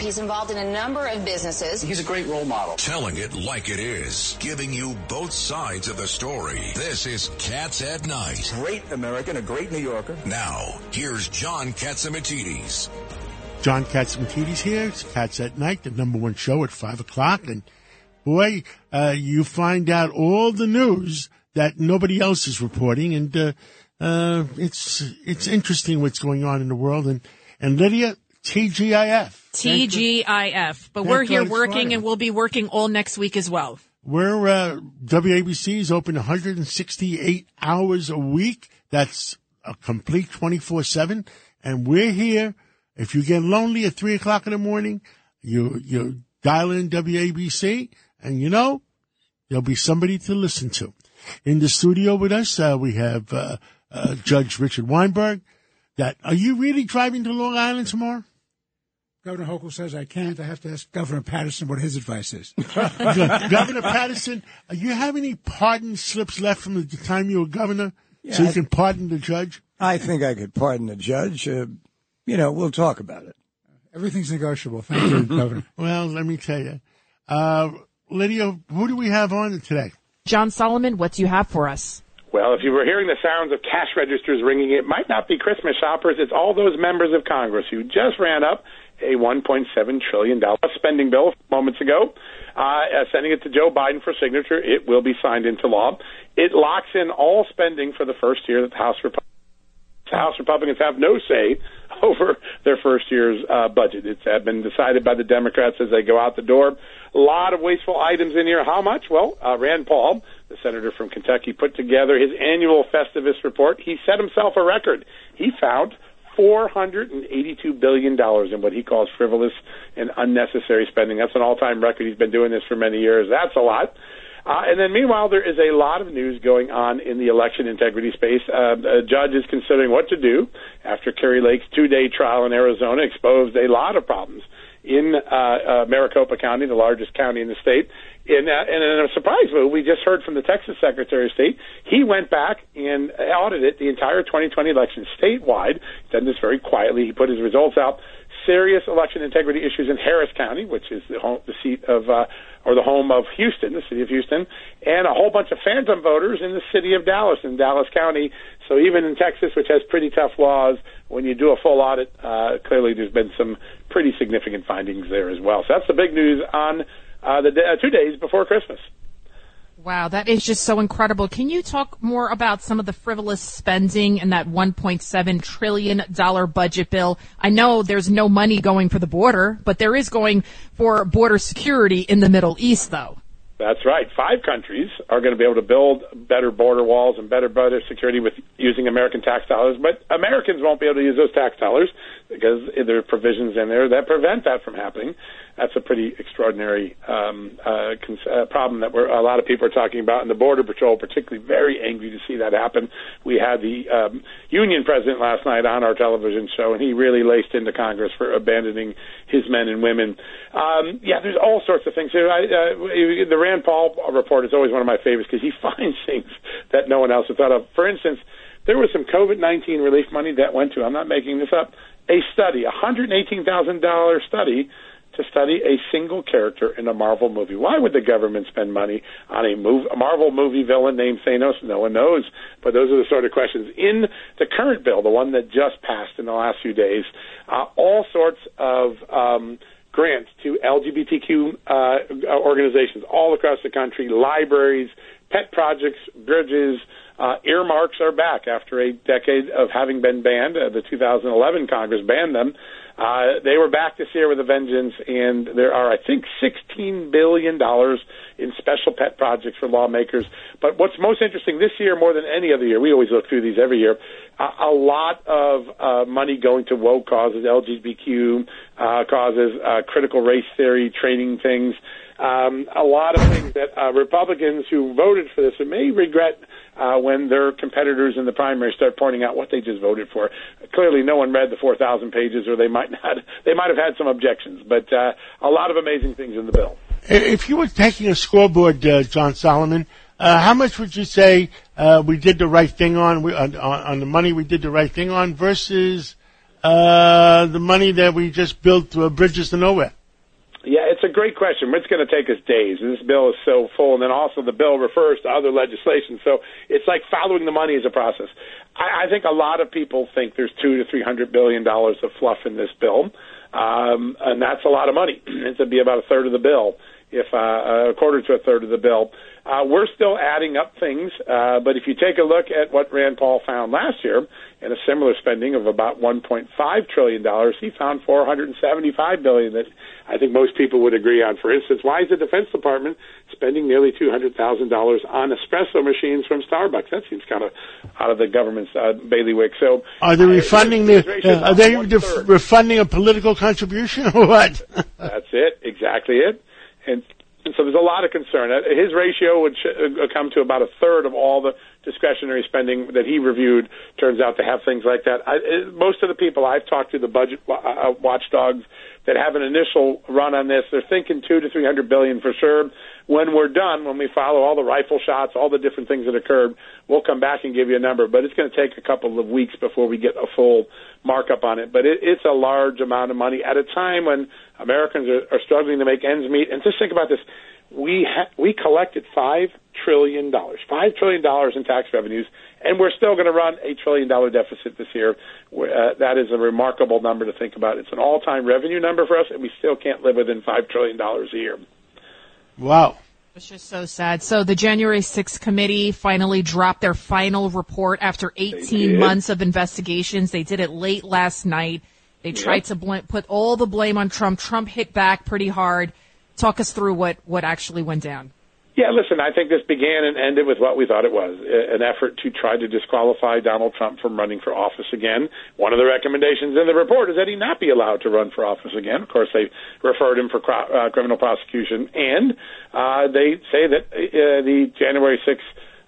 He's involved in a number of businesses. He's a great role model. Telling it like it is. Giving you both sides of the story. This is Cats at Night. Great American, a great New Yorker. Now, here's John Catsimatidis. John Catsimatidis here. It's Cats at Night, the number one show at 5 o'clock. And boy, uh, you find out all the news that nobody else is reporting. And uh, uh, it's it's interesting what's going on in the world. And, and Lydia, TGIF. TGIF. But we're here working and we'll be working all next week as well. We're, uh, WABC is open 168 hours a week. That's a complete 24 7. And we're here. If you get lonely at three o'clock in the morning, you, you dial in WABC and you know, there'll be somebody to listen to. In the studio with us, uh, we have, uh, uh, Judge Richard Weinberg. That, are you really driving to Long Island tomorrow? Governor Hochul says I can't. I have to ask Governor Paterson what his advice is. governor Paterson, do you have any pardon slips left from the time you were governor, Yeah, so you I- can pardon the judge? I think I could pardon the judge. Uh, you know, we'll talk about it. Everything's negotiable. Thank you, Governor. Well, let me tell you, uh, Lydia, who do we have on today? John Solomon, what do you have for us? Well, if you were hearing the sounds of cash registers ringing, it might not be Christmas shoppers. It's all those members of Congress who just ran up a $1.7 trillion spending bill moments ago, uh, uh, sending it to Joe Biden for signature. It will be signed into law. It locks in all spending for the first year that the House Republicans House Republicans have no say over their first year's uh, budget. It's uh, been decided by the Democrats as they go out the door. A lot of wasteful items in here. How much? Well, uh, Rand Paul, the senator from Kentucky, put together his annual Festivus report. He set himself a record. He found $482 billion in what he calls frivolous and unnecessary spending. That's an all-time record. He's been doing this for many years. That's a lot. Uh, and then meanwhile, there is a lot of news going on in the election integrity space. Uh, a judge is considering what to do after Kari Lake's two-day trial in Arizona exposed a lot of problems in uh, uh, Maricopa County, the largest county in the state. In, uh, and in a surprise move, we just heard from the Texas Secretary of State. He went back and audited the entire 2020 election statewide. He's done this very quietly. He put his results out. Serious election integrity issues in Harris County, which is the home, the seat of, uh, or the home of Houston, the city of Houston, and a whole bunch of phantom voters in the city of Dallas, in Dallas County. So even in Texas, which has pretty tough laws, when you do a full audit, uh, clearly there's been some pretty significant findings there as well. So that's the big news on uh, the uh, two days before Christmas. Wow, that is just so incredible. Can you talk more about some of the frivolous spending in that $1.7 trillion budget bill? I know there's no money going for the border, but there is going for border security in the Middle East, though. That's right. Five countries are going to be able to build better border walls and better border security with using American tax dollars, but Americans won't be able to use those tax dollars because there are provisions in there that prevent that from happening. That's a pretty extraordinary um, uh, cons- uh, problem that we're, a lot of people are talking about, and the Border Patrol particularly very angry to see that happen. We had the um, union president last night on our television show, and he really laced into Congress for abandoning his men and women. Um, yeah, there's all sorts of things. I, uh, the Rand Paul report is always one of my favorites because he finds things that no one else has thought of. For instance, there was some COVID 19 relief money that went to, I'm not making this up, a study, a $118,000 study to study a single character in a Marvel movie. Why would the government spend money on a, move, a Marvel movie villain named Thanos? No one knows. But those are the sort of questions. In the current bill, the one that just passed in the last few days, uh, all sorts of um, grants to LGBTQ uh, organizations all across the country, libraries, pet projects, bridges. Uh, earmarks are back after a decade of having been banned. Uh, the 2011 Congress banned them. Uh, they were back this year with a vengeance, and there are, I think, $16 billion in special pet projects for lawmakers. But what's most interesting this year, more than any other year, we always look through these every year, uh, a lot of uh, money going to woke causes, LGBTQ uh, causes, uh, critical race theory, training things. Um, a lot of things that uh, Republicans who voted for this may regret uh, when their competitors in the primary start pointing out what they just voted for. Clearly, no one read the 4,000 pages, or they might not. They might have had some objections, but uh, a lot of amazing things in the bill. If you were taking a scoreboard, uh, John Solomon, uh, how much would you say uh, we did the right thing on, we, on on the money we did the right thing on versus uh, the money that we just built uh, bridges to nowhere? It's a great question. It's going to take us days. This bill is so full, and then also the bill refers to other legislation. So it's like following the money is a process. I, I think a lot of people think there's two to three hundred billion dollars of fluff in this bill, um, and that's a lot of money. It'd be about a third of the bill, if uh, a quarter to a third of the bill. Uh, we're still adding up things, uh, but if you take a look at what Rand Paul found last year, in a similar spending of about 1.5 trillion dollars, he found 475 billion that I think most people would agree on. For instance, why is the Defense Department spending nearly $200,000 on espresso machines from Starbucks? That seems kind of out of the government's uh, bailiwick. So, are they refunding the? Uh, are they def- refunding a political contribution or what? That's it. Exactly it. And so there's a lot of concern. Uh, his ratio would uh, come to about a third of all the discretionary spending that he reviewed. Turns out to have things like that. I, uh, most of the people I've talked to, the budget watchdogs that have an initial run on this, they're thinking two to three hundred billion for sure. When we're done, when we follow all the rifle shots, all the different things that occurred, we'll come back and give you a number. But it's going to take a couple of weeks before we get a full markup on it. But it, it's a large amount of money at a time when Americans are, are struggling to make ends meet. And just think about this: we ha- we collected five trillion dollars, five trillion dollars in tax revenues, and we're still going to run a trillion dollar deficit this year. Uh, that is a remarkable number to think about. It's an all time revenue number for us, and we still can't live within five trillion dollars a year. Wow. It's just so sad. So the January 6th committee finally dropped their final report after 18 months of investigations. They did it late last night. They tried yep. to bl- put all the blame on Trump. Trump hit back pretty hard. Talk us through what, what actually went down. Yeah, listen, I think this began and ended with what we thought it was an effort to try to disqualify Donald Trump from running for office again. One of the recommendations in the report is that he not be allowed to run for office again. Of course, they referred him for uh, criminal prosecution, and uh, they say that uh, the January 6th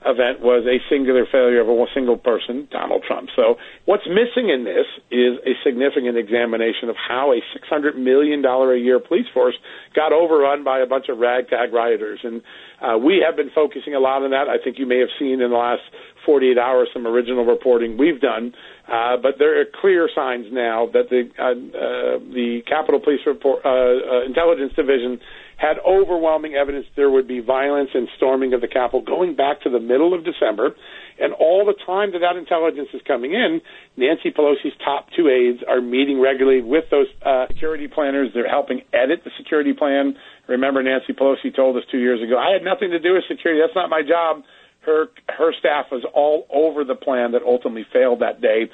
event was a singular failure of a single person, Donald Trump. So what's missing in this is a significant examination of how a $600 million a year police force got overrun by a bunch of ragtag rioters. And uh, we have been focusing a lot on that. I think you may have seen in the last 48 hours some original reporting we've done. Uh, but there are clear signs now that the uh, uh, the Capitol Police report, uh, uh, Intelligence Division had overwhelming evidence there would be violence and storming of the Capitol going back to the middle of December. And all the time that that intelligence is coming in, Nancy Pelosi's top two aides are meeting regularly with those uh, security planners. They're helping edit the security plan. Remember, Nancy Pelosi told us two years ago, I had nothing to do with security. That's not my job. Her her staff was all over the plan that ultimately failed that day.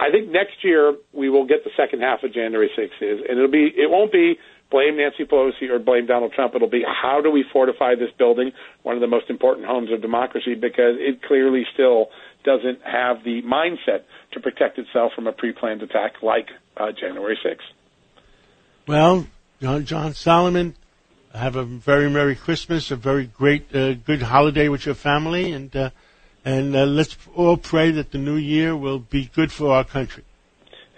I think next year we will get the second half of January 6th is, and it'll be it won't be blame Nancy Pelosi or blame Donald Trump. It'll be how do we fortify this building, one of the most important homes of democracy, because it clearly still doesn't have the mindset to protect itself from a pre-planned attack like uh, January 6th. Well, John, John Solomon, have a very Merry Christmas, a very great, uh, good holiday with your family, and uh, and uh, let's all pray that the new year will be good for our country.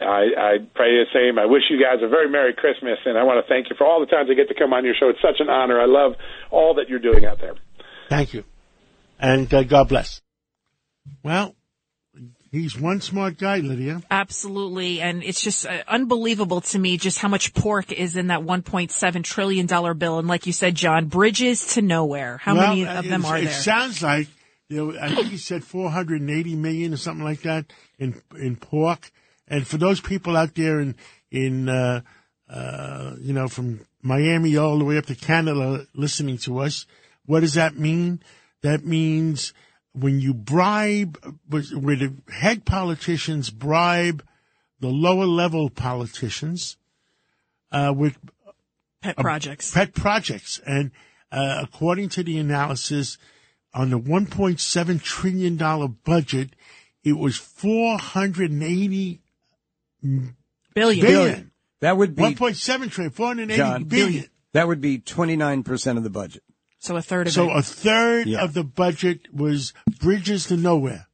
I, I pray the same. I wish you guys a very Merry Christmas, and I want to thank you for all the times I get to come on your show. It's such an honor. I love all that you're doing out there. Thank you, and uh, God bless. Well, He's one smart guy, Lydia. Absolutely. And it's just uh, unbelievable to me just how much pork is in that $1.7 trillion bill. And like you said, John, bridges to nowhere. How well, many of them are it there? It sounds like, you know, I think he said 480 million or something like that in, in pork. And for those people out there in, in, uh, uh, you know, from Miami all the way up to Canada listening to us, what does that mean? That means when you bribe, where the head politicians bribe the lower level politicians, uh, with Pet projects. Pet projects, and uh, according to the analysis, on the 1.7 trillion dollar budget, it was 480 Billion. billion. That would be 1.7 trillion, 480 John, billion. That would be 29% of the budget. So a third of So it. a third Yeah. of the budget was bridges to nowhere.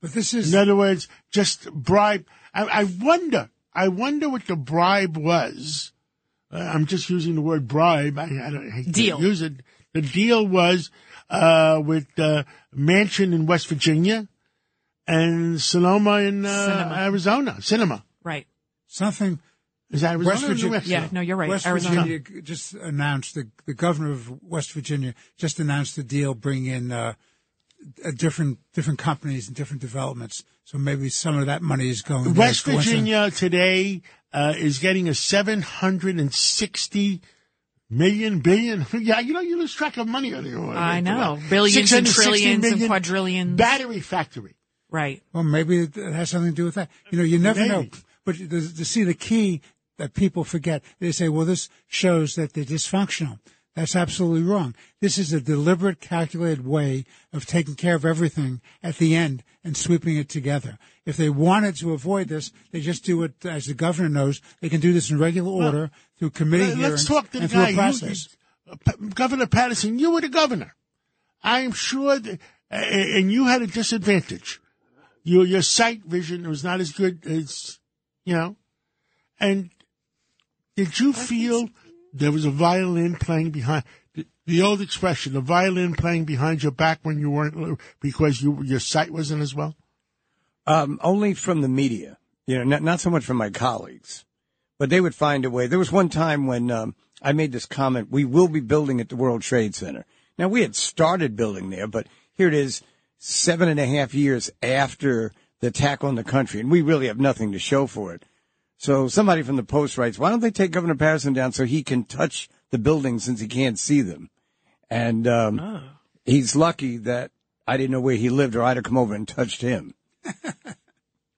But this is In other words, just bribe. I, I wonder. I wonder what the bribe was. Uh, I'm just using the word bribe. I, I don't hate Deal. use it. The deal was uh, with uh, Manchin in West Virginia and Sonoma in uh, Sinema. Arizona. Sinema. Right. something. Is that Arizona West or New Virginia, Mexico? Yeah, no, you're right. West Arizona. Virginia just announced the the governor of West Virginia just announced the deal, bring in uh, different different companies and different developments. So maybe some of that money is going. there. West Coincidence. Virginia today uh, is getting a 760 million billion. Yeah, you know, you lose track of money on the I know. Billions and 660 trillions and million quadrillions. Battery factory. Right. Well, maybe it has something to do with that. You know, you never know. But to, see the key that people forget, they say, well, this shows that they're dysfunctional. That's absolutely wrong. This is a deliberate, calculated way of taking care of everything at the end and sweeping it together. If they wanted to avoid this, they just do it, as the governor knows, they can do this in regular order through committee Let- hearings Let's talk to the and through guy. a You- process. uh, P- governor Paterson, you were the governor. I am sure that, uh, and you had a disadvantage. Your, your sight vision was not as good as, you know, and did you feel there was a violin playing behind, the, the old expression, a violin playing behind your back when you weren't, because you, your sight wasn't as well? Um, only from the media, you know, not, not so much from my colleagues, but they would find a way. There was one time when um, I made this comment: "We will be building at the World Trade Center." Now we had started building there, but here it is, seven and a half years after the attack on the country, and we really have nothing to show for it. So somebody from the Post writes, "Why don't they take Governor Paterson down so he can touch the buildings since he can't see them?" And um, he's lucky that I didn't know where he lived, or I'd have come over and touched him.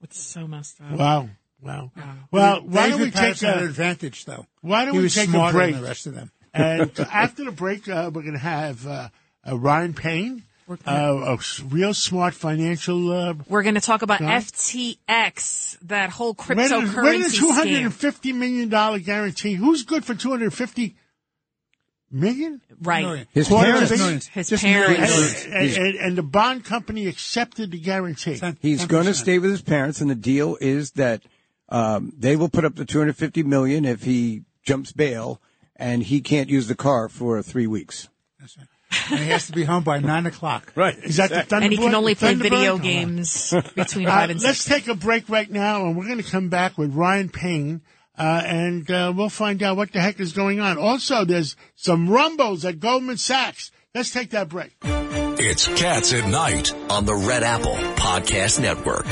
It's so messed up. Wow. Wow. Well, why don't we take Paterson had an a, advantage, though. why don't he we was take a break? than the rest of them. and after the break, uh, we're going to have uh, uh, Ryan Payne, uh, a s- real smart financial. Uh, We're going to talk about Huh? FTX, that whole where did, cryptocurrency where did the two hundred scam. and fifty million dollar guarantee? Who's good for two hundred fifty million? Right. Million. His Quarter parents. Millions. His Just parents. And, and, and, and the bond company accepted the guarantee. Ten- He's going to stay with his parents, and the deal is that um, they will put up the 250 million if he jumps bail, and he can't use the car for three weeks. That's right. And he has to be home by nine o'clock. Right. Is that the Thunderbird? And he can only play video games between Uh, five and let's six. take a break right now, and we're going to come back with Ryan Payne, uh, and uh, we'll find out what the heck is going on. Also, there's some rumbles at Goldman Sachs. Let's take that break. It's Cats at Night. on the Red Apple Podcast Network.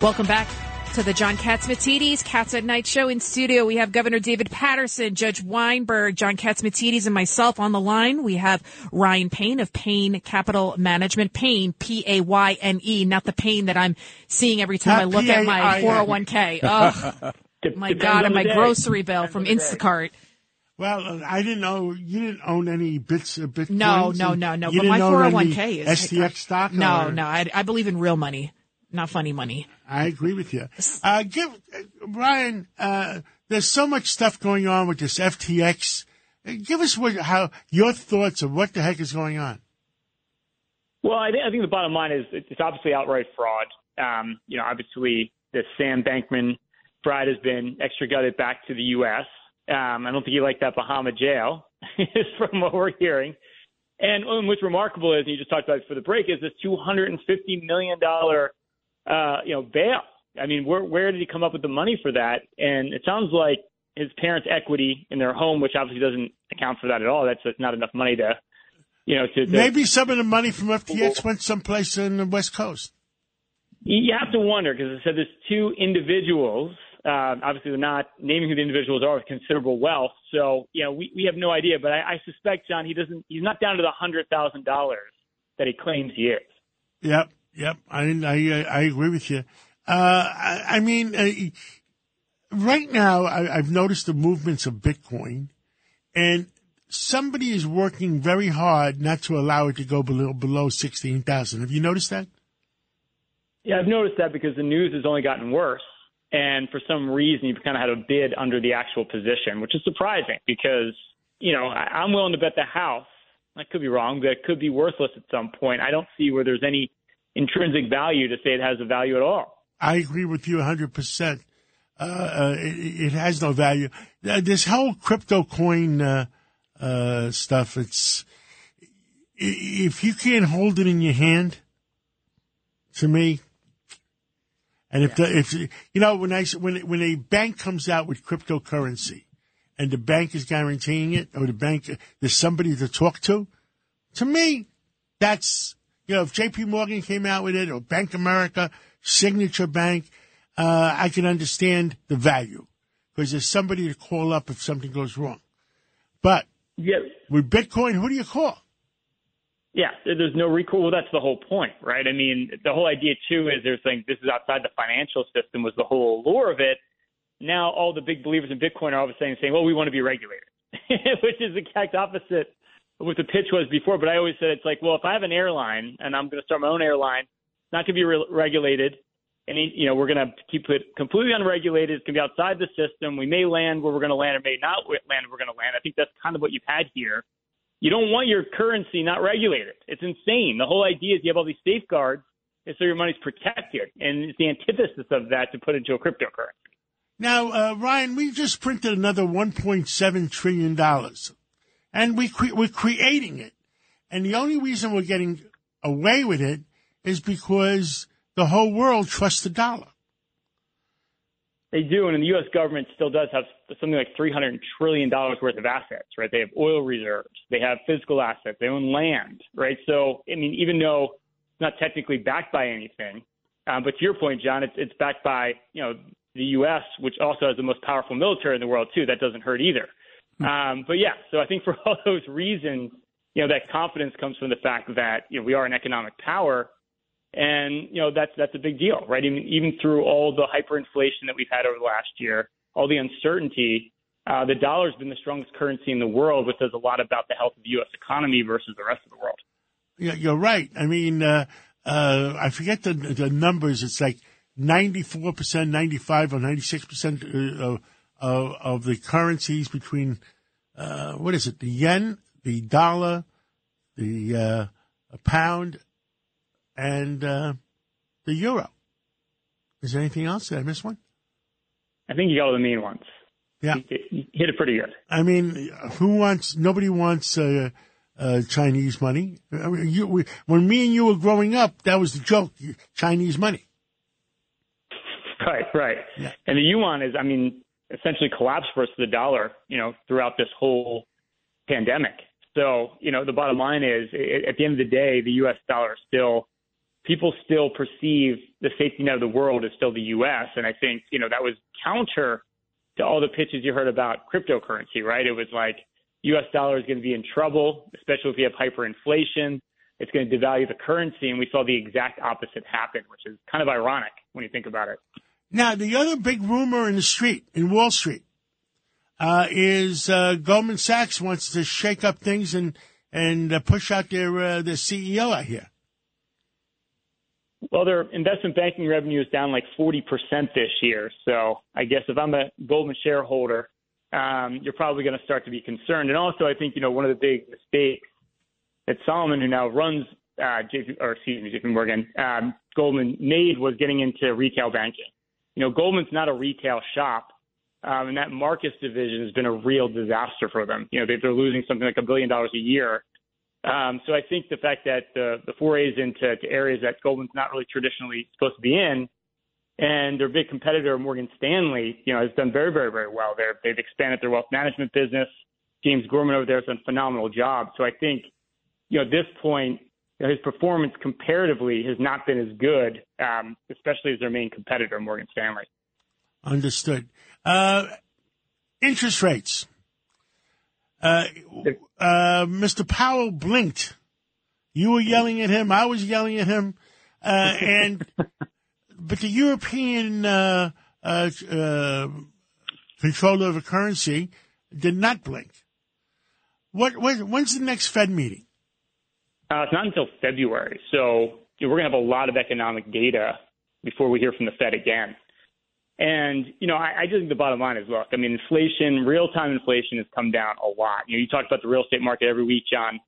Welcome back to the John Catsimatidis Cats at Night show in studio. We have Governor David Paterson, Judge Weinberg, John Catsimatidis, and myself on the line. We have Ryan Payne of Payne Capital Management. Payne, P-A-Y-N-E, not the pain that I'm seeing every time Not I look at my 401k. Oh, my God, and my grocery bill from on the day. Instacart. Well, I didn't know you didn't own any bits of Bitcoin. No, no, no, no. But my didn't own any 401k is STX stock. No, no. I, I believe in real money, not funny money. I agree with you. Uh, give uh, Brian. Uh, there's so much stuff going on with this FTX. Uh, Give us what, how your thoughts of what the heck is going on. Well, I think, I think the bottom line is it's obviously outright fraud. Um, you know, obviously the Sam Bankman bride has been extradited back to the U.S. Um, I don't think he liked that Bahama jail, is from what we're hearing. And, and what's remarkable is, and you just talked about it for the break, is this $250 million, uh, you know, bail. I mean, where, where did he come up with the money for that? And it sounds like his parents' equity in their home, which obviously doesn't account for that at all. That's not enough money to, you know, to, to Maybe some of the money from FTX went someplace in the West Coast. You have to wonder because it said there's two individuals. Uh, obviously, they're not naming who the individuals are with considerable wealth. So, you know, we, we have no idea. But I, I suspect, John, he doesn't. He's not down to the hundred thousand dollars that he claims he is. Yep, yep. I I I agree with you. Uh, I, I mean, uh, right now, I, I've noticed the movements of Bitcoin, and somebody is working very hard not to allow it to go below below sixteen thousand. Have you noticed that? Yeah, I've noticed that because the news has only gotten worse. And for some reason, you've kind of had a bid under the actual position, which is surprising because, you know, I, I'm willing to bet the house, I could be wrong, but it could be worthless at some point. I don't see where there's any intrinsic value to say it has a value at all. I agree with you 100%. Uh, uh, it, it, has no value. Uh, this whole crypto coin uh, uh, stuff, it's, if you can't hold it in your hand, to me, and if yeah. the, if you know when I when when a bank comes out with cryptocurrency, and the bank is guaranteeing it, or the bank there's somebody to talk to, to me, that's you know if J.P. Morgan came out with it, or Bank America, Signature Bank, uh, I can understand the value because there's somebody to call up if something goes wrong. But yeah. with Bitcoin, who do you call? Yeah, there's no recall. Well, that's the whole point, right? I mean, the whole idea too is they're saying this is outside the financial system was the whole allure of it. Now all the big believers in Bitcoin are all of a sudden saying, well, we want to be regulated, which is the exact opposite what the pitch was before. But I always said it's like, well, if I have an airline and I'm going to start my own airline, not going to be re- regulated. And, you know, we're going to keep it completely unregulated. It's going to be outside the system. We may land where we're going to land or may not land where we're going to land. I think that's kind of what you've had here you don't want your currency not regulated. It's insane. The whole idea is you have all these safeguards, and so your money's protected, and it's the antithesis of that to put into a cryptocurrency. Now, uh, Ryan, we just printed another 1.7 trillion dollars, and we cre- we're creating it, and the only reason we're getting away with it is because the whole world trusts the dollar. They do, and the U.S. government still does have something like 300 trillion dollars worth of assets, right? They have oil reserves, they have physical assets, they own land, right? So, I mean, even though it's not technically backed by anything, um, but to your point, John, it's it's backed by you know the U.S., which also has the most powerful military in the world too. That doesn't hurt either. Hmm. Um, but yeah, so I think for all those reasons, you know, that confidence comes from the fact that you know we are an economic power and, you know, that's, that's a big deal, right? Even, even through all the hyperinflation that we've had over the last year, all the uncertainty, uh, the dollar's been the strongest currency in the world, which says a lot about the health of the U.S. economy versus the rest of the world. Yeah, you're right. I mean, uh, uh, I forget the, the numbers. It's like 94%, 95 or 96% uh, of, of, of the currencies between, uh, what is it, the yen, the dollar, the uh, pound, and uh, the euro. Is there anything else? Did I miss one? I think you got all the main ones. Yeah, you hit it pretty good. I mean, who wants? Nobody wants uh, uh, Chinese money. I mean, you, we, when me and you were growing up, that was the joke: Chinese money. Right, right. Yeah. And the yuan is, I mean, essentially collapsed versus the dollar. You know, throughout this whole pandemic. So, you know, the bottom line is, at the end of the day, the U.S. dollar still people still perceive the safety net of the world is still the U.S. And I think, you know, that was counter to all the pitches you heard about cryptocurrency, right? It was like U.S. dollar is going to be in trouble, especially if you have hyperinflation. It's going to devalue the currency. And we saw the exact opposite happen, which is kind of ironic when you think about it. Now, the other big rumor in the street, in Wall Street, uh, is uh, Goldman Sachs wants to shake up things and and uh, push out their uh, their CEO out here. Well, their investment banking revenue is down like 40% this year. So I guess if I'm a Goldman shareholder, um, you're probably going to start to be concerned. And also, I think, you know, one of the big mistakes that Solomon, who now runs uh, JP, or excuse me, JP Morgan, um, Goldman made was getting into retail banking. You know, Goldman's not a retail shop. Um, and that Marcus division has been a real disaster for them. You know, they, they're losing something like a billion dollars a year um, so I think the fact that the, the forays into areas that Goldman's not really traditionally supposed to be in, and their big competitor Morgan Stanley, you know, has done very, very, very well. They're, they've expanded their wealth management business. James Gorman over there has done a phenomenal job. So I think, you know, at this point, you know, his performance comparatively has not been as good, um, especially as their main competitor, Morgan Stanley. Understood. Uh, interest rates. Uh, uh, Mr. Powell blinked. You were yelling at him. I was yelling at him. Uh, and, but the European, uh, uh, uh, controller of a currency, did not blink. What, when, when's the next Fed meeting? Uh, it's not until February. So we're going to have a lot of economic data before we hear from the Fed again. And, you know, I, I just think the bottom line is look, I mean, inflation, real time inflation has come down a lot. You know, you talk about the real estate market every week, John.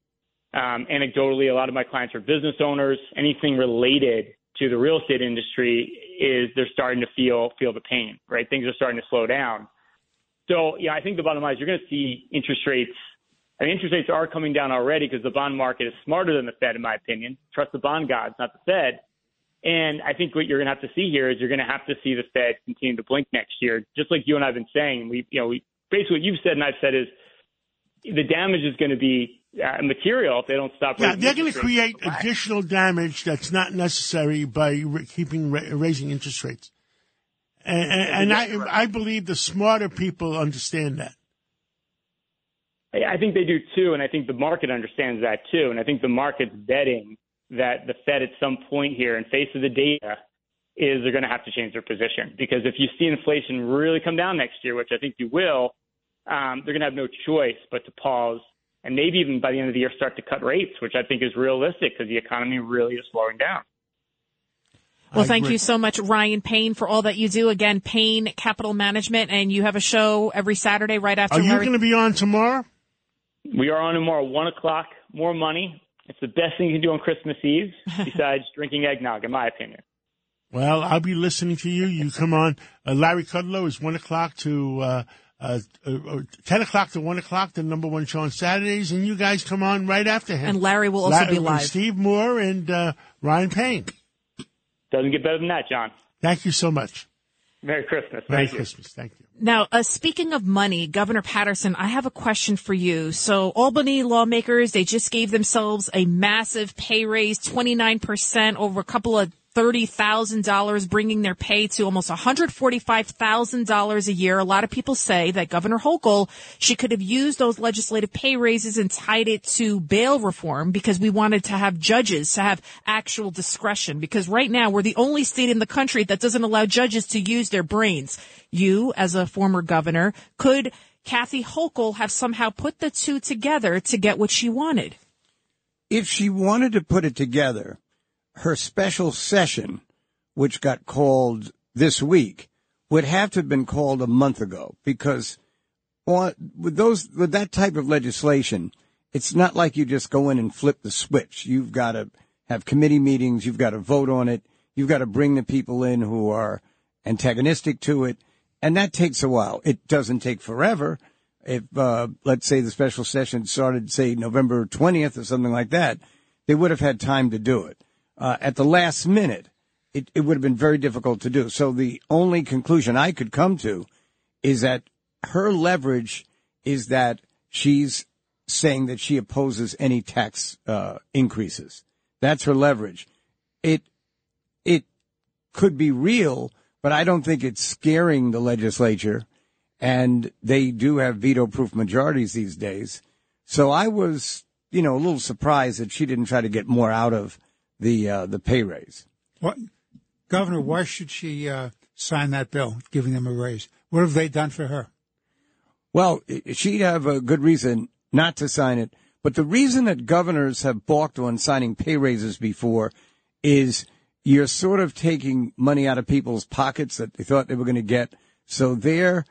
Um, anecdotally, a lot of my clients are business owners. Anything related to the real estate industry is they're starting to feel feel the pain, right? Things are starting to slow down. So, yeah, I think the bottom line is you're going to see interest rates. I mean, interest rates are coming down already because the bond market is smarter than the Fed, in my opinion. Trust the bond gods, not the Fed. And I think what you're going to have to see here is you're going to have to see the Fed continue to blink next year, just like you and I've been saying. We, you know, we basically what you've said and I've said is the damage is going to be uh, material if they don't stop. Yeah, they're going to create additional damage that's not necessary by re- keeping ra- raising interest rates. And, and, and I, I believe the smarter people understand that. I think they do too, and I think the market understands that too, and I think the market's betting that the Fed at some point here, in face of the data, is they're going to have to change their position because if you see inflation really come down next year, which I think you will, um, they're going to have no choice but to pause and maybe even by the end of the year start to cut rates, which I think is realistic because the economy really is slowing down. Well, thank you so much, Ryan Payne, for all that you do. Again, Payne Capital Management, and you have a show every Saturday right after. Are you Larry- going to be on tomorrow? We are on tomorrow, one o'clock. More money. It's the best thing you can do on Christmas Eve, besides drinking eggnog, in my opinion. Well, I'll be listening to you. You come on. Uh, Larry Kudlow is 1 o'clock to uh, uh, uh, 10 o'clock to 1 o'clock, the number one show on Saturdays, and you guys come on right after him. And Larry will also La- be uh, live. Steve Moore and uh, Ryan Payne. Doesn't get better than that, John. Thank you so much. Merry Christmas. Merry Thank you. Christmas. Thank you. Now, uh, speaking of money, Governor Paterson, I have a question for you. So, Albany lawmakers, they just gave themselves a massive pay raise, 29% over a couple of $30,000, bringing their pay to almost $145,000 a year. A lot of people say that Governor Hochul, she could have used those legislative pay raises and tied it to bail reform because we wanted to have judges to have actual discretion because right now we're the only state in the country that doesn't allow judges to use their brains. You, as a former governor, could Kathy Hochul have somehow put the two together to get what she wanted? If she wanted to put it together, her special session, which got called this week, would have to have been called a month ago because with those with that type of legislation, it's not like you just go in and flip the switch. You've got to have committee meetings. You've got to vote on it. You've got to bring the people in who are antagonistic to it, and that takes a while. It doesn't take forever. If uh, let's say the special session started, say November twentieth or something like that, they would have had time to do it. Uh, at the last minute, it, it would have been very difficult to do. So the only conclusion I could come to is that her leverage is that she's saying that she opposes any tax uh, increases. That's her leverage. It it could be real, but I don't think it's scaring the legislature. And they do have veto-proof majorities these days. So I was, you know, a little surprised that she didn't try to get more out of the uh, the pay raise. What, Governor? Why should she uh, sign that bill, giving them a raise? What have they done for her? Well, she'd have a good reason not to sign it. But the reason that governors have balked on signing pay raises before is you're sort of taking money out of people's pockets that they thought they were going to get. So their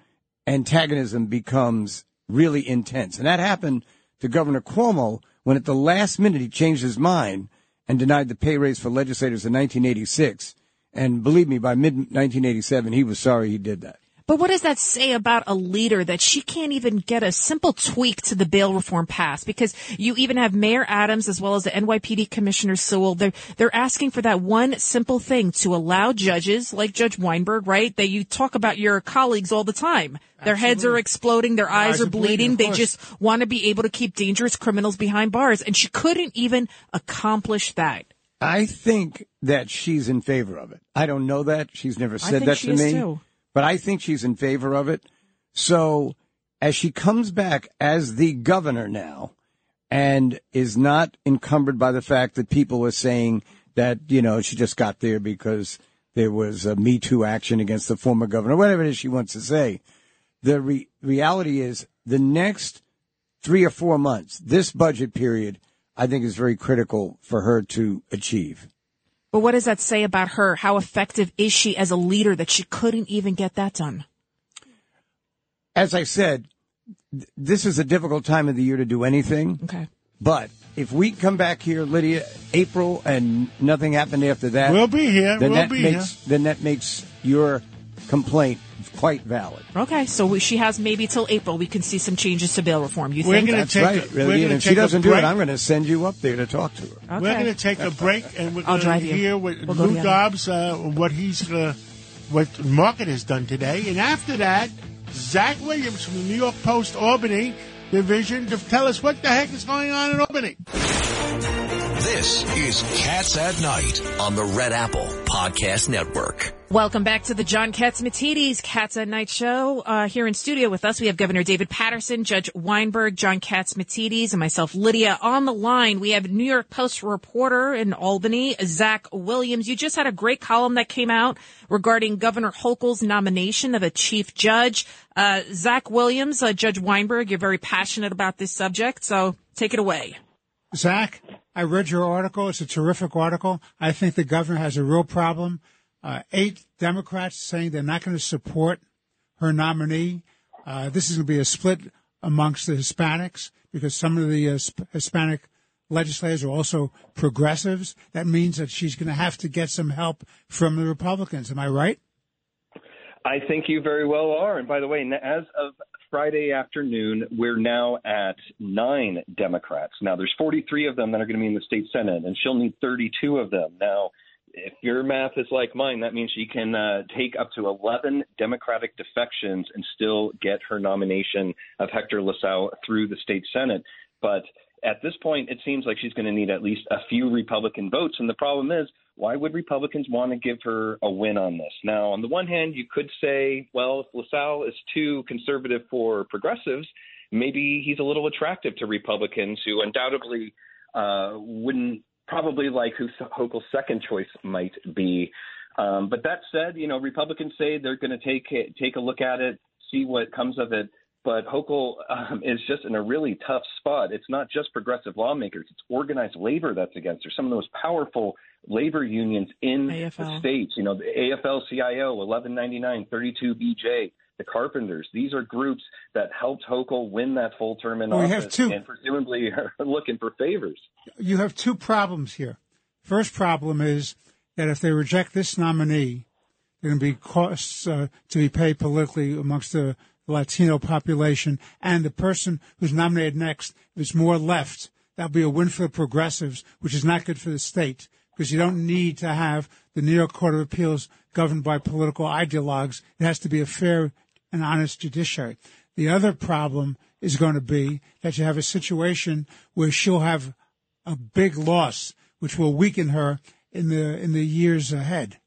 antagonism becomes really intense. And that happened to Governor Cuomo when at the last minute he changed his mind and denied the pay raise for legislators in 1986. And believe me, by mid 1987, he was sorry he did that. But what does that say about a leader that she can't even get a simple tweak to the bail reform passed? Because you even have Mayor Adams as well as the NYPD Commissioner Sewell. They're, they're asking for that one simple thing to allow judges like Judge Weinberg, right? That you talk about your colleagues all the time. Their heads are exploding. Their eyes, are bleeding. they just want to be able to keep dangerous criminals behind bars. And she couldn't even accomplish that. I think that she's in favor of it. I don't know that. She's never said think that she to is me. too. But I think she's in favor of it. So as she comes back as the governor now and is not encumbered by the fact that people are saying that, you know, she just got there because there was a Me Too action against the former governor, whatever it is she wants to say, the re- reality is the next three or four months, this budget period, I think is very critical for her to achieve. But what does that say about her? How effective is she as a leader that she couldn't even get that done? As I said, th- this is a difficult time of the year to do anything. Okay. But if we come back here, Lydia, April, and nothing happened after that, We'll be here. Then We'll that be makes then that makes your complaint quite valid. Okay, so we, she has maybe till April. We can see some changes to bail reform. You We're think? gonna That's take right. a- Lydia, and if she doesn't do it, I'm going to send you up there to talk to her. We're going to take a break, and we're going to hear what We'll Lou. Dobbs, uh, what he's, uh, what Market has done today, and after that, Zach Williams from the New York Post Albany division to tell us what the heck is going on in Albany. This is Cats at Night on the Red Apple Podcast Network. Welcome back to the John Catsimatidis Cats at Night show. Uh, here in studio with us, we have Governor David Paterson, Judge Weinberg, John Catsimatidis, and myself, Lydia. On the line, we have New York Post reporter in Albany, Zach Williams. You just had a great column that came out regarding Governor Hochul's nomination of a chief judge. Uh, Zach Williams, uh, Judge Weinberg, you're very passionate about this subject, so take it away. Zach, I read your article. It's a terrific article. I think the governor has a real problem. Uh, eight Democrats saying they're not going to support her nominee. Uh, this is going to be a split amongst the Hispanics because some of the uh, Hispanic legislators are also progressives. That means that she's going to have to get some help from the Republicans. Am I right? I think you very well are. And by the way, as of Friday afternoon, we're now at nine Democrats. Now, there's 43 of them that are going to be in the state Senate, and she'll need 32 of them. Now, if your math is like mine, that means she can uh, take up to 11 Democratic defections and still get her nomination of Hector LaSalle through the state Senate. But at this point, it seems like she's going to need at least a few Republican votes. And the problem is, why would Republicans want to give her a win on this? Now, on the one hand, you could say, well, if LaSalle is too conservative for progressives, maybe he's a little attractive to Republicans who undoubtedly uh, wouldn't probably like who Hochul's second choice might be. Um, but that said, you know, Republicans say they're going to take take a look at it, see what comes of it. But Hochul um, is just in a really tough spot. It's not just progressive lawmakers; it's organized labor that's against her. Some of the most powerful labor unions in AFL. the states. You know, the AFL-CIO, 1199, 32BJ, the Carpenters. These are groups that helped Hochul win that full term in Well, office, have two. and presumably are looking for favors. you have two problems here. First problem is that if they reject this nominee, there are going to be costs uh, to be paid politically amongst the Latino population, and the person who's nominated next is more left. That'll be a win for the progressives, which is not good for the state because you don't need to have the New York Court of Appeals governed by political ideologues. It has to be a fair and honest judiciary. The other problem is going to be that you have a situation where she'll have a big loss, which will weaken her in the in the years ahead.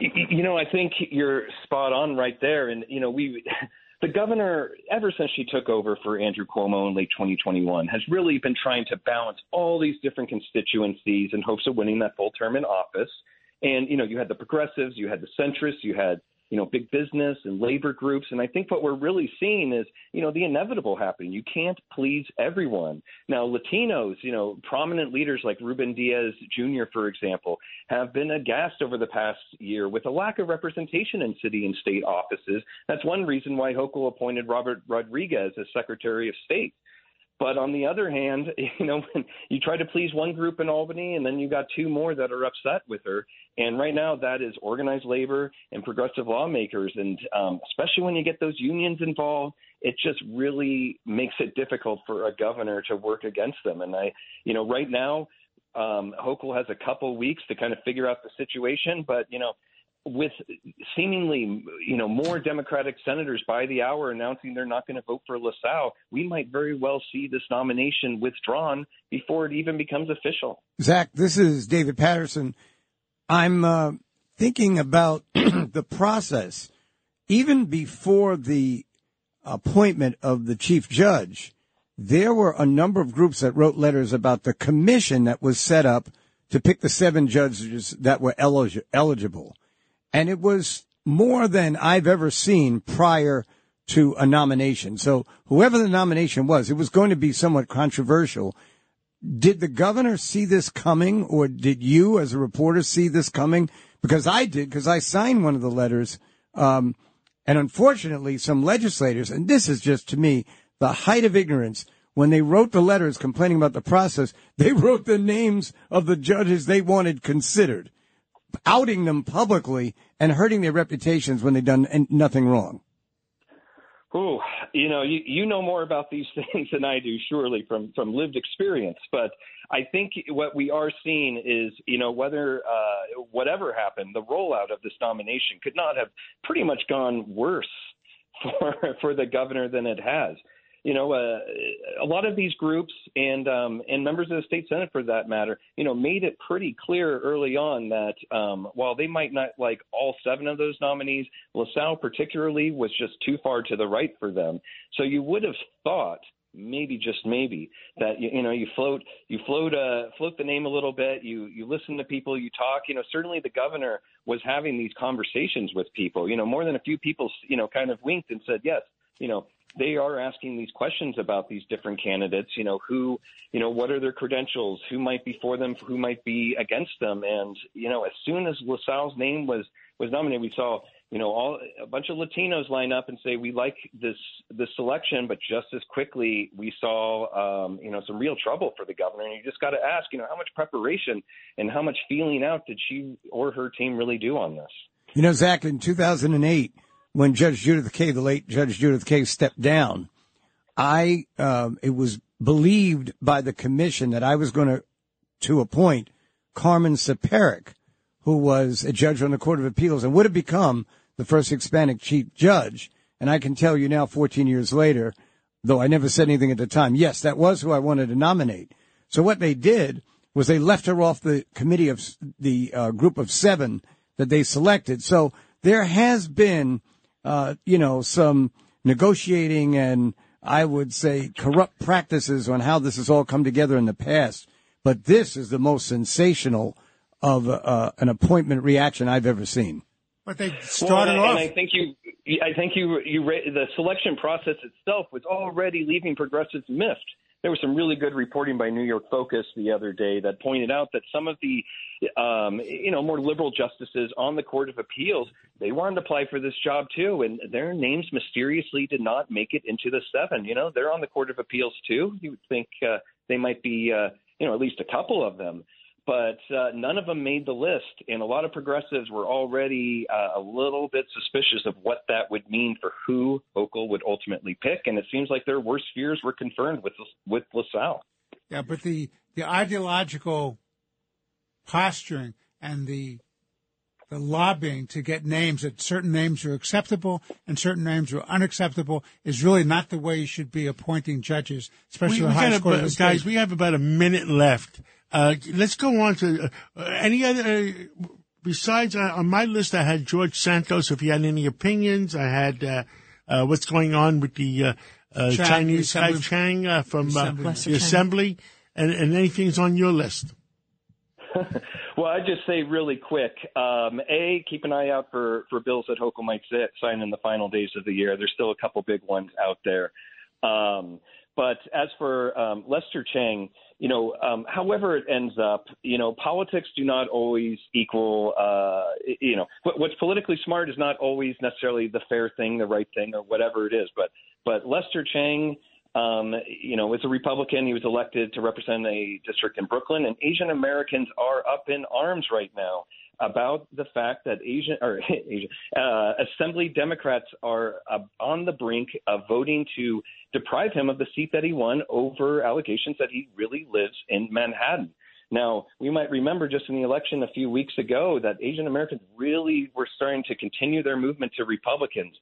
You know, I think you're spot on right there. And, you know, we, the governor, ever since she took over for Andrew Cuomo in late 2021, has really been trying to balance all these different constituencies in hopes of winning that full term in office. And, you know, you had the progressives, you had the centrists, you had, you know, big business and labor groups. And I think what we're really seeing is, you know, the inevitable happening. You can't please everyone. Now, Latinos, you know, prominent leaders like Ruben Diaz Jr., for example, have been aghast over the past year with a lack of representation in city and state offices. That's one reason why Hochul appointed Robert Rodriguez as Secretary of State. But on the other hand, you know, when you try to please one group in Albany and then you got two more that are upset with her. And right now that is organized labor and progressive lawmakers. And um, especially when you get those unions involved, it just really makes it difficult for a governor to work against them. And I, you know, right now, um, Hochul has a couple weeks to kind of figure out the situation, but you know, with seemingly you know more Democratic senators by the hour announcing they're not going to vote for LaSalle, we might very well see this nomination withdrawn before it even becomes official. Zach, this is David Paterson. I'm uh, thinking about the process. Even before the appointment of the chief judge, there were a number of groups that wrote letters about the commission that was set up to pick the seven judges that were elig- eligible. And it was more than I've ever seen prior to a nomination. So whoever the nomination was, it was going to be somewhat controversial. Did the governor see this coming or did you as a reporter see this coming? Because I did, because I signed one of the letters. Um, and unfortunately, some legislators, and this is just to me the height of ignorance, when they wrote the letters complaining about the process, they wrote the names of the judges they wanted considered, outing them publicly and hurting their reputations when they've done nothing wrong. Oh, you know, you, you know more about these things than I do, surely from from lived experience. But I think what we are seeing is, you know, whether uh, whatever happened, the rollout of this nomination could not have pretty much gone worse for for the governor than it has you know, uh, a lot of these groups and um, and members of the state senate, for that matter, you know, made it pretty clear early on that um, while they might not like all seven of those nominees, LaSalle particularly was just too far to the right for them. So you would have thought maybe just maybe that you, you know you float you float uh float the name a little bit you you listen to people you talk you know certainly the governor was having these conversations with people you know more than a few people you know kind of winked and said yes you know they are asking these questions about these different candidates. You know, who, you know, what are their credentials? Who might be for them? Who might be against them? And you know, as soon as LaSalle's name was was nominated, we saw you know all a bunch of Latinos line up and say we like this this selection, but just as quickly we saw um, you know some real trouble for the governor. And you just got to ask, you know, how much preparation and how much feeling out did she or her team really do on this? You know, Zach, in 2008 when Judge Judith Kaye, the late Judge Judith Kaye, stepped down, I um, it was believed by the commission that I was going to to appoint Carmen Ciparick, who was a judge on the Court of Appeals and would have become the first Hispanic chief judge. And I can tell you now, 14 years later, though I never said anything at the time, yes, that was who I wanted to nominate. So what they did was they left her off the committee of the uh, group of seven that they selected. So there has been uh, you know, some negotiating and I would say corrupt practices on how this has all come together in the past. But this is the most sensational of uh, an appointment reaction I've ever seen. But they started well, and I, off. And I think you, I think you, you, the selection process itself was already leaving progressives miffed there was some really good reporting by New York Focus the other day that pointed out that some of the, um, you know, more liberal justices on the Court of Appeals they wanted to apply for this job too, and their names mysteriously did not make it into the seven. You know, they're on the Court of Appeals too. You would think uh, they might be, uh, you know, at least a couple of them but uh, none of them made the list. And a lot of progressives were already uh, a little bit suspicious of what that would mean for who Hochul would ultimately pick. And it seems like their worst fears were confirmed with with LaSalle. Yeah, but the the ideological posturing and the the lobbying to get names that certain names are acceptable and certain names are unacceptable is really not the way you should be appointing judges, especially we, the highest court of Guys, we have about a minute left. Uh, let's go on to uh, any other. Uh, besides, uh, on my list, I had George Santos. If he had any opinions, I had uh, uh, what's going on with the Chang, Chinese the guy Chang from assembly. the assembly, and, and anything's on your list. well, I'd just say really quick. Um, a, keep an eye out for for bills that Hochul might sign in the final days of the year. There's still a couple big ones out there. Um, but as for um, Lester Chang, you know, um, however it ends up, you know, politics do not always equal, uh, you know, what's politically smart is not always necessarily the fair thing, the right thing, or whatever it is. But but Lester Chang, um, you know, was a Republican. He was elected to represent a district in Brooklyn, and Asian Americans are up in arms right now about the fact that Asian or Asian, uh, Assembly Democrats are uh, on the brink of voting to deprive him of the seat that he won over allegations that he really lives in Manhattan. Now, we might remember just in the election a few weeks ago that Asian Americans really were starting to continue their movement to Republicans.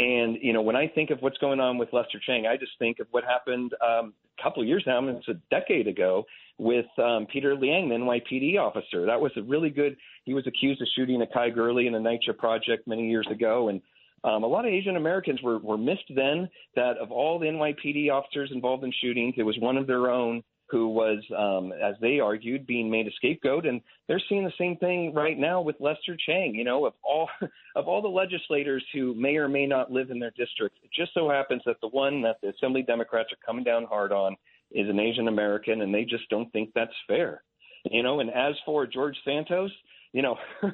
And you know, when I think of what's going on with Lester Chang, I just think of what happened um, a couple of years now, I mean, it's a decade ago, with um, Peter Liang, the NYPD officer. That was a really good. He was accused of shooting Akai Gurley in the NYCHA project many years ago, and um, a lot of Asian Americans were, were miffed then that of all the NYPD officers involved in shootings, it was one of their own who was, um, as they argued, being made a scapegoat, and they're seeing the same thing right now with Lester Chang. You know, of all of all the legislators who may or may not live in their districts, it just so happens that the one that the Assembly Democrats are coming down hard on is an Asian American, and they just don't think that's fair. You know, and as for George Santos, you know.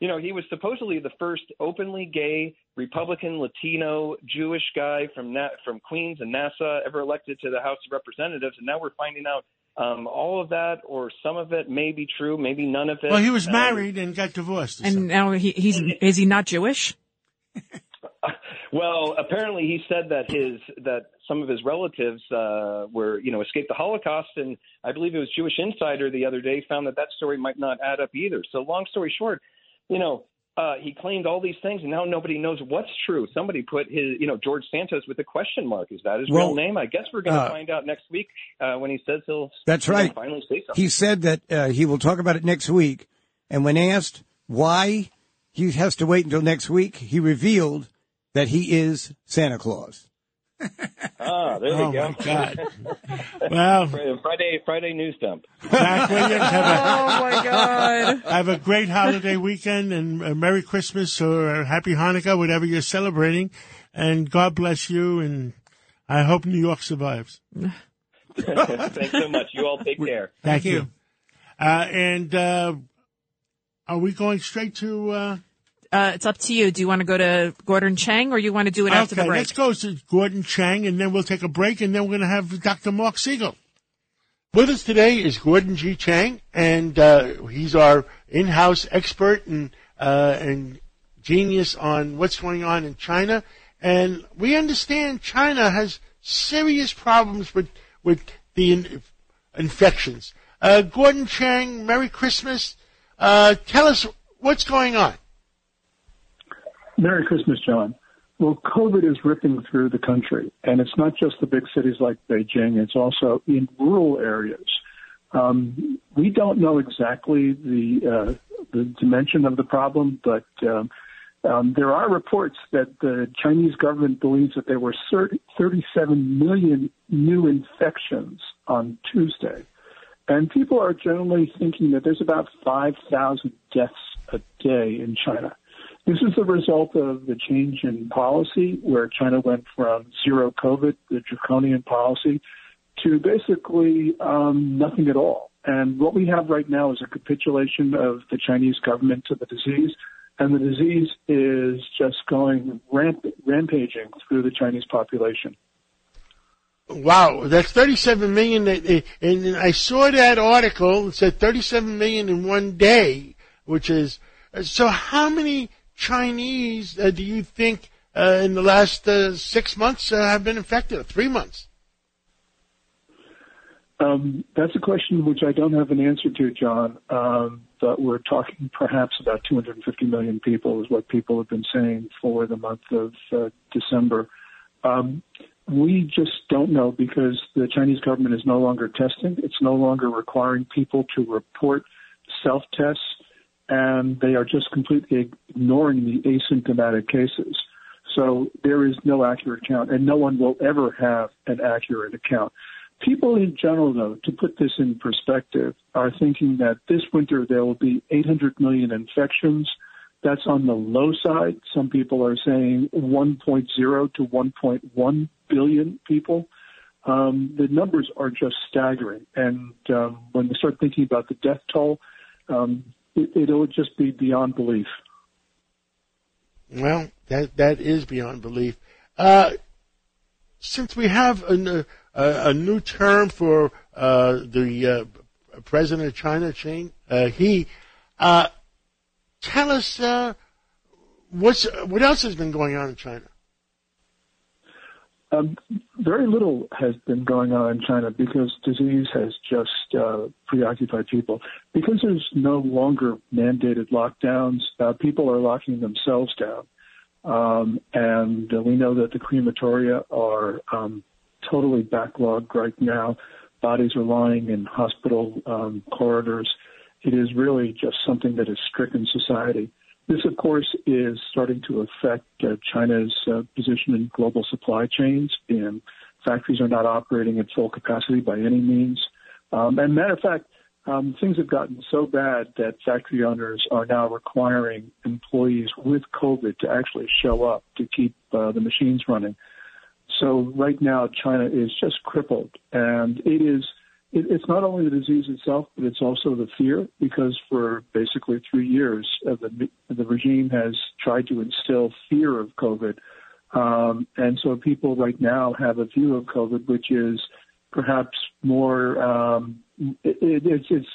you know, he was supposedly the first openly gay Republican Latino Jewish guy from Na- from Queens and Nassau ever elected to the House of Representatives, and now we're finding out um, all of that or some of it may be true, maybe none of it. Well, he was Um, married and got divorced. And now he, he's is he not Jewish? Well, apparently he said that his that some of his relatives uh, were you know escaped the Holocaust, and I believe it was Jewish Insider the other day found that that story might not add up either. So long story short, you know. Uh, he claimed all these things, and now nobody knows what's true. Somebody put his, you know, George Santos with a question mark. Is that his Well, real name? I guess we're going to uh, find out next week uh, when he says he'll. That's right. Finally say something. He said that uh, he will talk about it next week. And when asked why he has to wait until next week, he revealed that he is Santa Claus. Ah, there Oh, we go. my God. Well- Friday Friday news dump. Zach Williams, have a, Oh my God. have a great holiday weekend and a Merry Christmas or a Happy Hanukkah, whatever you're celebrating. And God bless you. And I hope New York survives. Thanks so much. You all take care. Thank, you. Uh, and uh, are we going straight to? Uh, Uh, it's up to you. Do you want to go to Gordon Chang or you want to do it after okay, the break? let's go to Gordon Chang, and then we'll take a break, and then we're going to have Dr. Marc Siegel. With us today is Gordon G. Chang, and uh, he's our in-house expert and uh, and genius on what's going on in China. And we understand China has serious problems with with the in, infections. Uh, Gordon Chang, Merry Christmas. Uh, tell us what's going on. Merry Christmas, John. Well, COVID is ripping through the country, and it's not just the big cities like Beijing, it's also in rural areas. Um, we don't know exactly the, uh, the dimension of the problem, but um, um, there are reports that the Chinese government believes that there were 30, 37 million new infections on Tuesday. And people are generally thinking that there's about 5,000 deaths a day in China. This is the result of the change in policy where China went from zero COVID, the draconian policy, to basically um, nothing at all. And what we have right now is a capitulation of the Chinese government to the disease, and the disease is just going ramp- rampaging through the Chinese population. Wow, that's 37 million. And I saw that article. It said 37 million in one day, which is so. How many Chinese uh, do you think uh, in the last uh, six months have been infected? Three months? Um, that's a question which I don't have an answer to, John. Um, but we're talking perhaps about 250 million people is what people have been saying for the month of uh, December. Um, we just don't know because the Chinese government is no longer testing. It's no longer requiring people to report self tests, and they are just completely ignoring the asymptomatic cases. So there is no accurate count, and no one will ever have an accurate account. People in general, though, to put this in perspective, are thinking that this winter there will be 800 million infections. That's on the low side. Some people are saying 1.0 to 1.1 billion people. Um, the numbers are just staggering. And um, when we start thinking about the death toll, um, it, it'll just be beyond belief. Well, that that is beyond belief. Uh, since we have a, a, a new term for uh, the uh, president of China, Ching, uh, he, uh, tell us uh, what's what else has been going on in China. Um, very little has been going on in China because disease has just uh, preoccupied people. Because there's no longer mandated lockdowns, uh, people are locking themselves down. Um, and uh, we know that the crematoria are um, totally backlogged right now. Bodies are lying in hospital um, corridors. It is really just something that has stricken society. This, of course, is starting to affect uh, China's uh, position in global supply chains. And factories are not operating at full capacity by any means. Um, and matter of fact, um, things have gotten so bad that factory owners are now requiring employees with COVID to actually show up to keep uh, the machines running. So right now, China is just crippled, and it is. It, it's not only the disease itself, but it's also the fear, because for basically three years, uh, the the regime has tried to instill fear of COVID, um, and so people right now have a view of COVID which is perhaps more. Um, it, it, it's it's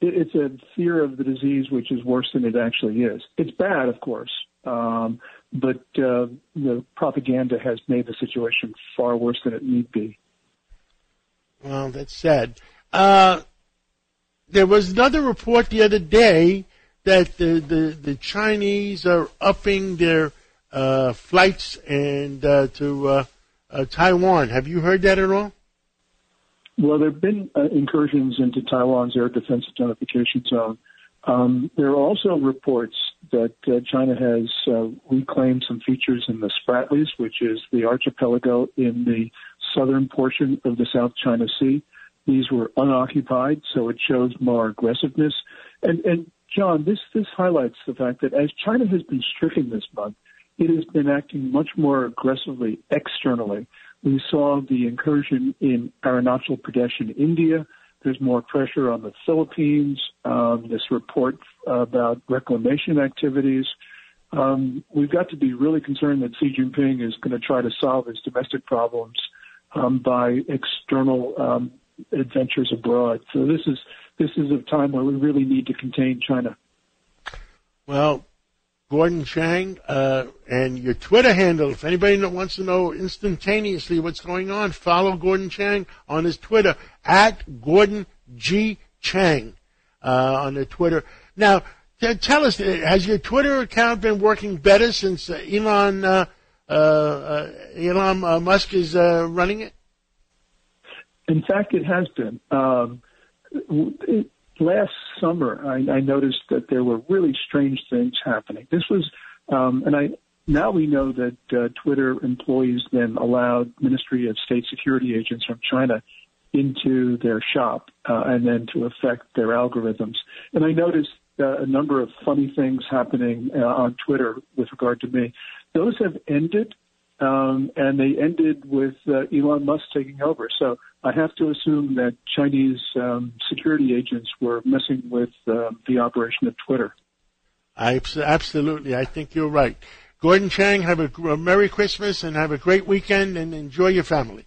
it's a fear of the disease which is worse than it actually is. It's bad, of course, um, but uh, the propaganda has made the situation far worse than it need be. Well, that's sad. Uh, there was another report the other day that the, the, the Chinese are upping their uh, flights and uh, to uh, uh, Taiwan. Have you heard that at all? Well, there have been uh, incursions into Taiwan's air defense identification zone. Um, there are also reports that uh, China has uh, reclaimed some features in the Spratlys, which is the archipelago in the southern portion of the South China Sea. These were unoccupied, so it shows more aggressiveness. And, and John, this, this highlights the fact that as China has been stricken this month, it has been acting much more aggressively externally. We saw the incursion in Arunachal Pradesh in India. There's more pressure on the Philippines. Um, this report about reclamation activities. Um, we've got to be really concerned that Xi Jinping is going to try to solve his domestic problems um, by external um, adventures abroad. So this is this is a time where we really need to contain China. Well, Gordon Chang, uh, and your Twitter handle. If anybody wants to know instantaneously what's going on, follow Gordon Chang on his Twitter at Gordon G Chang uh, on the Twitter. Now, tell us, uh, has your Twitter account been working better since uh, Elon uh, uh, Elon Musk is running it? In fact, it has been. Um, it, last summer, I, I noticed that there were really strange things happening. This was, um, and I now we know that uh, Twitter employees then allowed Ministry of State security agents from China into their shop uh, and then to affect their algorithms. And I noticed uh, a number of funny things happening uh, on Twitter with regard to me. Those have ended um, and they ended with uh, Elon Musk taking over. So I have to assume that Chinese um, security agents were messing with uh, the operation of Twitter. I, absolutely, I think you're right. Gordon Chang, have a, a Merry Christmas and have a great weekend and enjoy your family.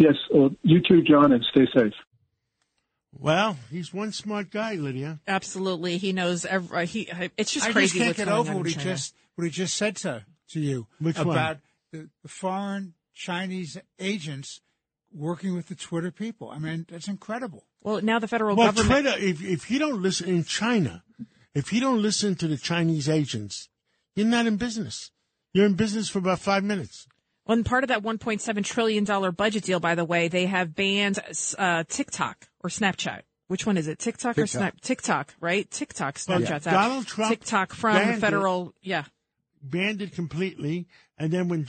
Yes, well, you too, John, and stay safe. Well, he's one smart guy, Lydia. Absolutely, he knows. Every, uh, he, uh, it's just I crazy. I just can't get over what he just what he just said to to you Which about one? the, the foreign Chinese agents working with the Twitter people. I mean, that's incredible. Well, now the federal well, government. Twitter, if, if you don't listen in China, if you don't listen to the Chinese agents, you're not in business. You're in business for about five minutes. Well, and part of that $1.7 trillion budget deal, by the way, they have banned uh, TikTok or Snapchat. Which one is it? TikTok, TikTok. or Snap? TikTok, right? TikTok, Snapchat's well, Donald Trump TikTok from the federal, it, yeah. Banned it completely. And then when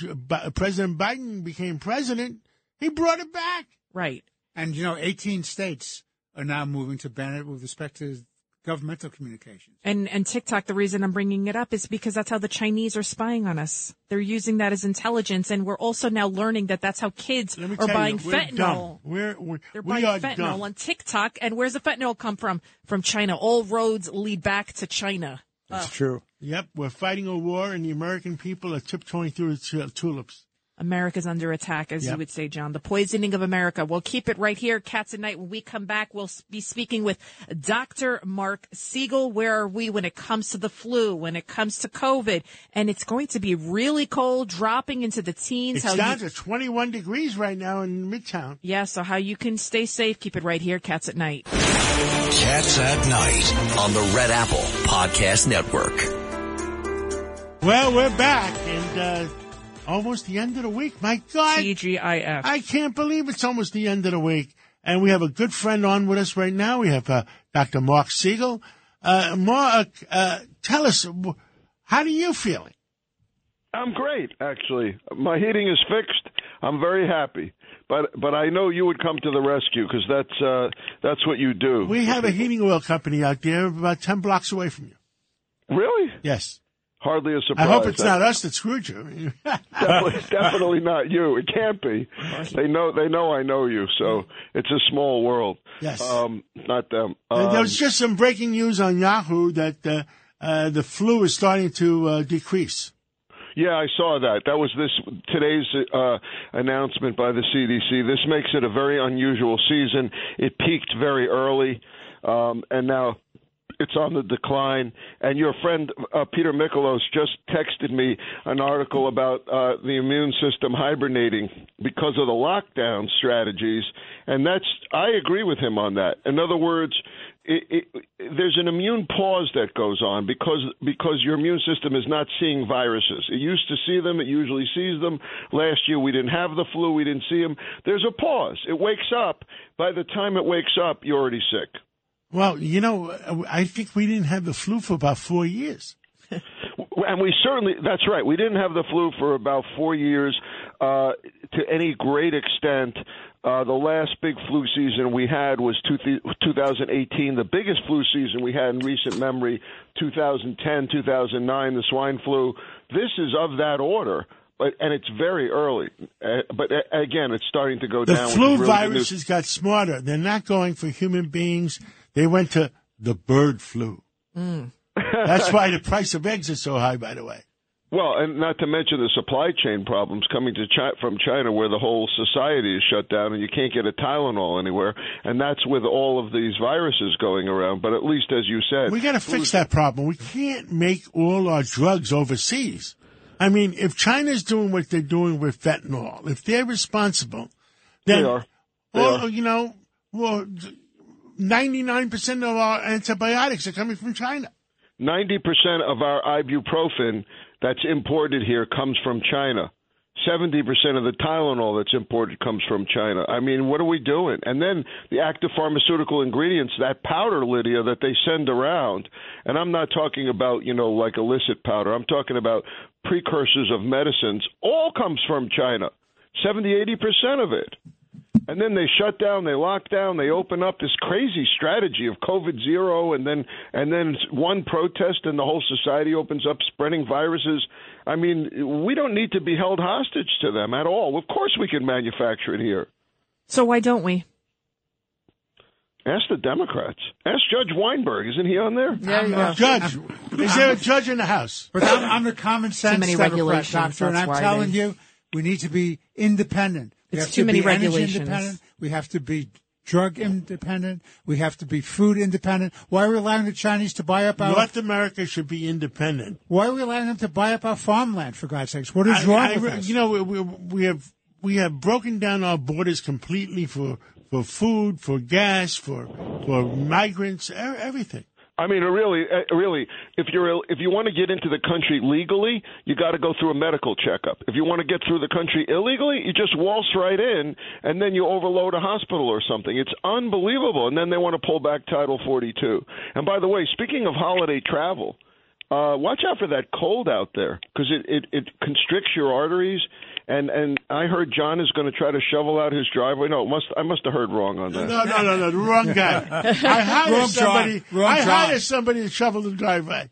President Biden became president, he brought it back. Right. And, you know, 18 states are now moving to ban it with respect to governmental communications. And and TikTok, the reason I'm bringing it up is because that's how the Chinese are spying on us. They're using that as intelligence, and we're also now learning that that's how kids are buying you, we're fentanyl. We're, we're, They're we buying are fentanyl dumb. on TikTok, and where's the fentanyl come from? From China. All roads lead back to China. That's uh, true. Yep, we're fighting a war, and the American people are tiptoeing through the tulips. America's under attack, as Yep. you would say, John. The poisoning of America. We'll keep it right here, Cats at Night. When we come back, we'll be speaking with Dr. Marc Siegel. Where are we when it comes to the flu, when it comes to COVID? And it's going to be really cold, dropping into the teens. It's how down you, to 21 degrees right now in Midtown. yeah, so how you can stay safe. Keep it right here, Cats at Night. Cats at Night on the Red Apple Podcast Network. Well, we're back, and uh, almost the end of the week. My God. TGIF. I can't believe it's almost the end of the week. And we have a good friend on with us right now. We have uh, Dr. Marc Siegel. Uh, Marc, uh, tell us, how are you feeling? I'm great, actually. My heating is fixed. I'm very happy. but but I know you would come to the rescue because that's uh, that's what you do. We have a heating oil company out there about 10 blocks away from you. Really? Yes. Hardly a I surprise. I hope it's not us that screwed you. definitely, definitely not you. It can't be. They know they know I know you, so it's a small world. Yes. Um, not them. And there Um, was just some breaking news on Yahoo that uh, uh, the flu is starting to uh, decrease. Yeah, I saw that. That was this today's uh, announcement by the CDC. This makes it a very unusual season. It peaked very early, um, and now it's on the decline. And your friend uh, Peter Mikolos just texted me an article about uh, the immune system hibernating because of the lockdown strategies, and that's I agree with him on that. In other words. It, it, there's an immune pause that goes on because because your immune system is not seeing viruses. It used to see them. It usually sees them. Last year we didn't have the flu. We didn't see them. There's a pause. It wakes up. By the time it wakes up, you're already sick. Well, you know, I think we didn't have the flu for about four years. and we certainly that's right we didn't have the flu for about four years uh to any great extent uh the last big flu season we had was two, 2018 the biggest flu season we had in recent memory 2010 2009 the swine flu this is of that order but and it's very early uh, but uh, again it's starting to go The down flu good news. viruses got smarter. They're not going for human beings. They went to the bird flu. Mm. That's why the price of eggs is so high, by the way. Well, and not to mention the supply chain problems coming to Chi- from China, where the whole society is shut down and you can't get a Tylenol anywhere, and that's with all of these viruses going around. But at least, as you said, We got to fix that problem. We can't make all our drugs overseas. I mean, if China's doing what they're doing with fentanyl, if they're responsible, then They are. They all, are. you know, well, ninety-nine percent of our antibiotics are coming from China. Ninety percent of our ibuprofen that's imported here comes from China. Seventy percent of the Tylenol that's imported comes from China. I mean, what are we doing? And then the active pharmaceutical ingredients, that powder, Lydia, that they send around, and I'm not talking about you know like illicit powder. I'm talking about precursors of medicines. All comes from China. Seventy, eighty percent of it. And then they shut down, they lock down, they open up this crazy strategy of COVID zero, and then and then one protest, and the whole society opens up, spreading viruses. I mean, we don't need to be held hostage to them at all. Of course, we can manufacture it here. So why don't we? Ask the Democrats. Ask Judge Weinberg. Isn't he on there? Yeah, Judge, is there a judge in the House? But I'm, I'm the common sense many Democrat, regulations, doctor, and I'm telling they- you, we need to be independent. We It's have too to many regulations. independent. We have to be drug independent. We have to be food independent. Why are we allowing the Chinese to buy up our? North America should be independent. Why are we allowing them to buy up our farmland? For God's sakes, what is I- wrong I with re- us? You know, we, we, we have we have broken down our borders completely for for food, for gas, for for migrants, everything. I mean, really, uh, really, if you're if you want to get into the country legally, you got to go through a medical checkup. If you want to get through the country illegally, you just waltz right in, and then you overload a hospital or something. It's unbelievable. And then they want to pull back Title 42. And by the way, speaking of holiday travel, uh, watch out for that cold out there because it, it it constricts your arteries. And and I heard John is going to try to shovel out his driveway. No, it must I must have heard wrong on that. No, no, no, no, the wrong guy. I hired Wrong somebody. Wrong I hired somebody to shovel the driveway.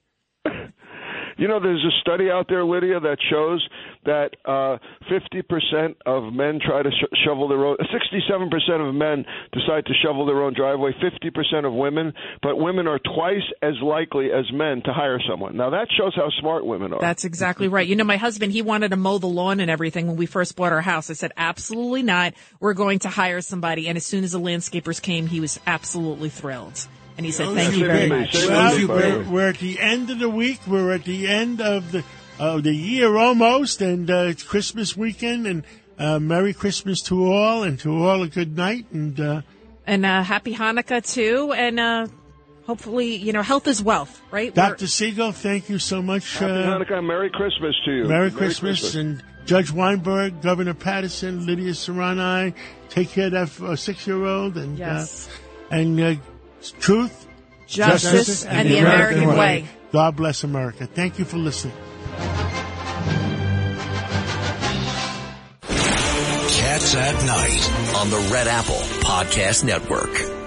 You know, there's a study out there, Lydia, that shows that uh, 50% of men try to sh- shovel their own. 67% of men decide to shovel their own driveway. 50% of women, but women are twice as likely as men to hire someone. Now that shows how smart women are. That's exactly right. You know, my husband, he wanted to mow the lawn and everything when we first bought our house. I said, absolutely not. We're going to hire somebody. And as soon as the landscapers came, he was absolutely thrilled. And he said, thank you very much. Well, we're, we're at the end of the week. We're at the end of the of the year almost, and uh, it's Christmas weekend. And uh, Merry Christmas to all, and to all a good night. And uh, And uh, happy Hanukkah too. And uh, hopefully, you know, health is wealth, right? Dr. Siegel, thank you so much. Happy uh, Hanukkah, Merry Christmas to you. Merry, Christmas, and Judge Weinberg, Governor Paterson, Lydia Serrani. Take care of that uh, six-year-old, and Yes. uh, and uh, truth, Justice and the American way. God bless America. Thank you for listening. Cats Cats at Night on the Red Apple Podcast Network.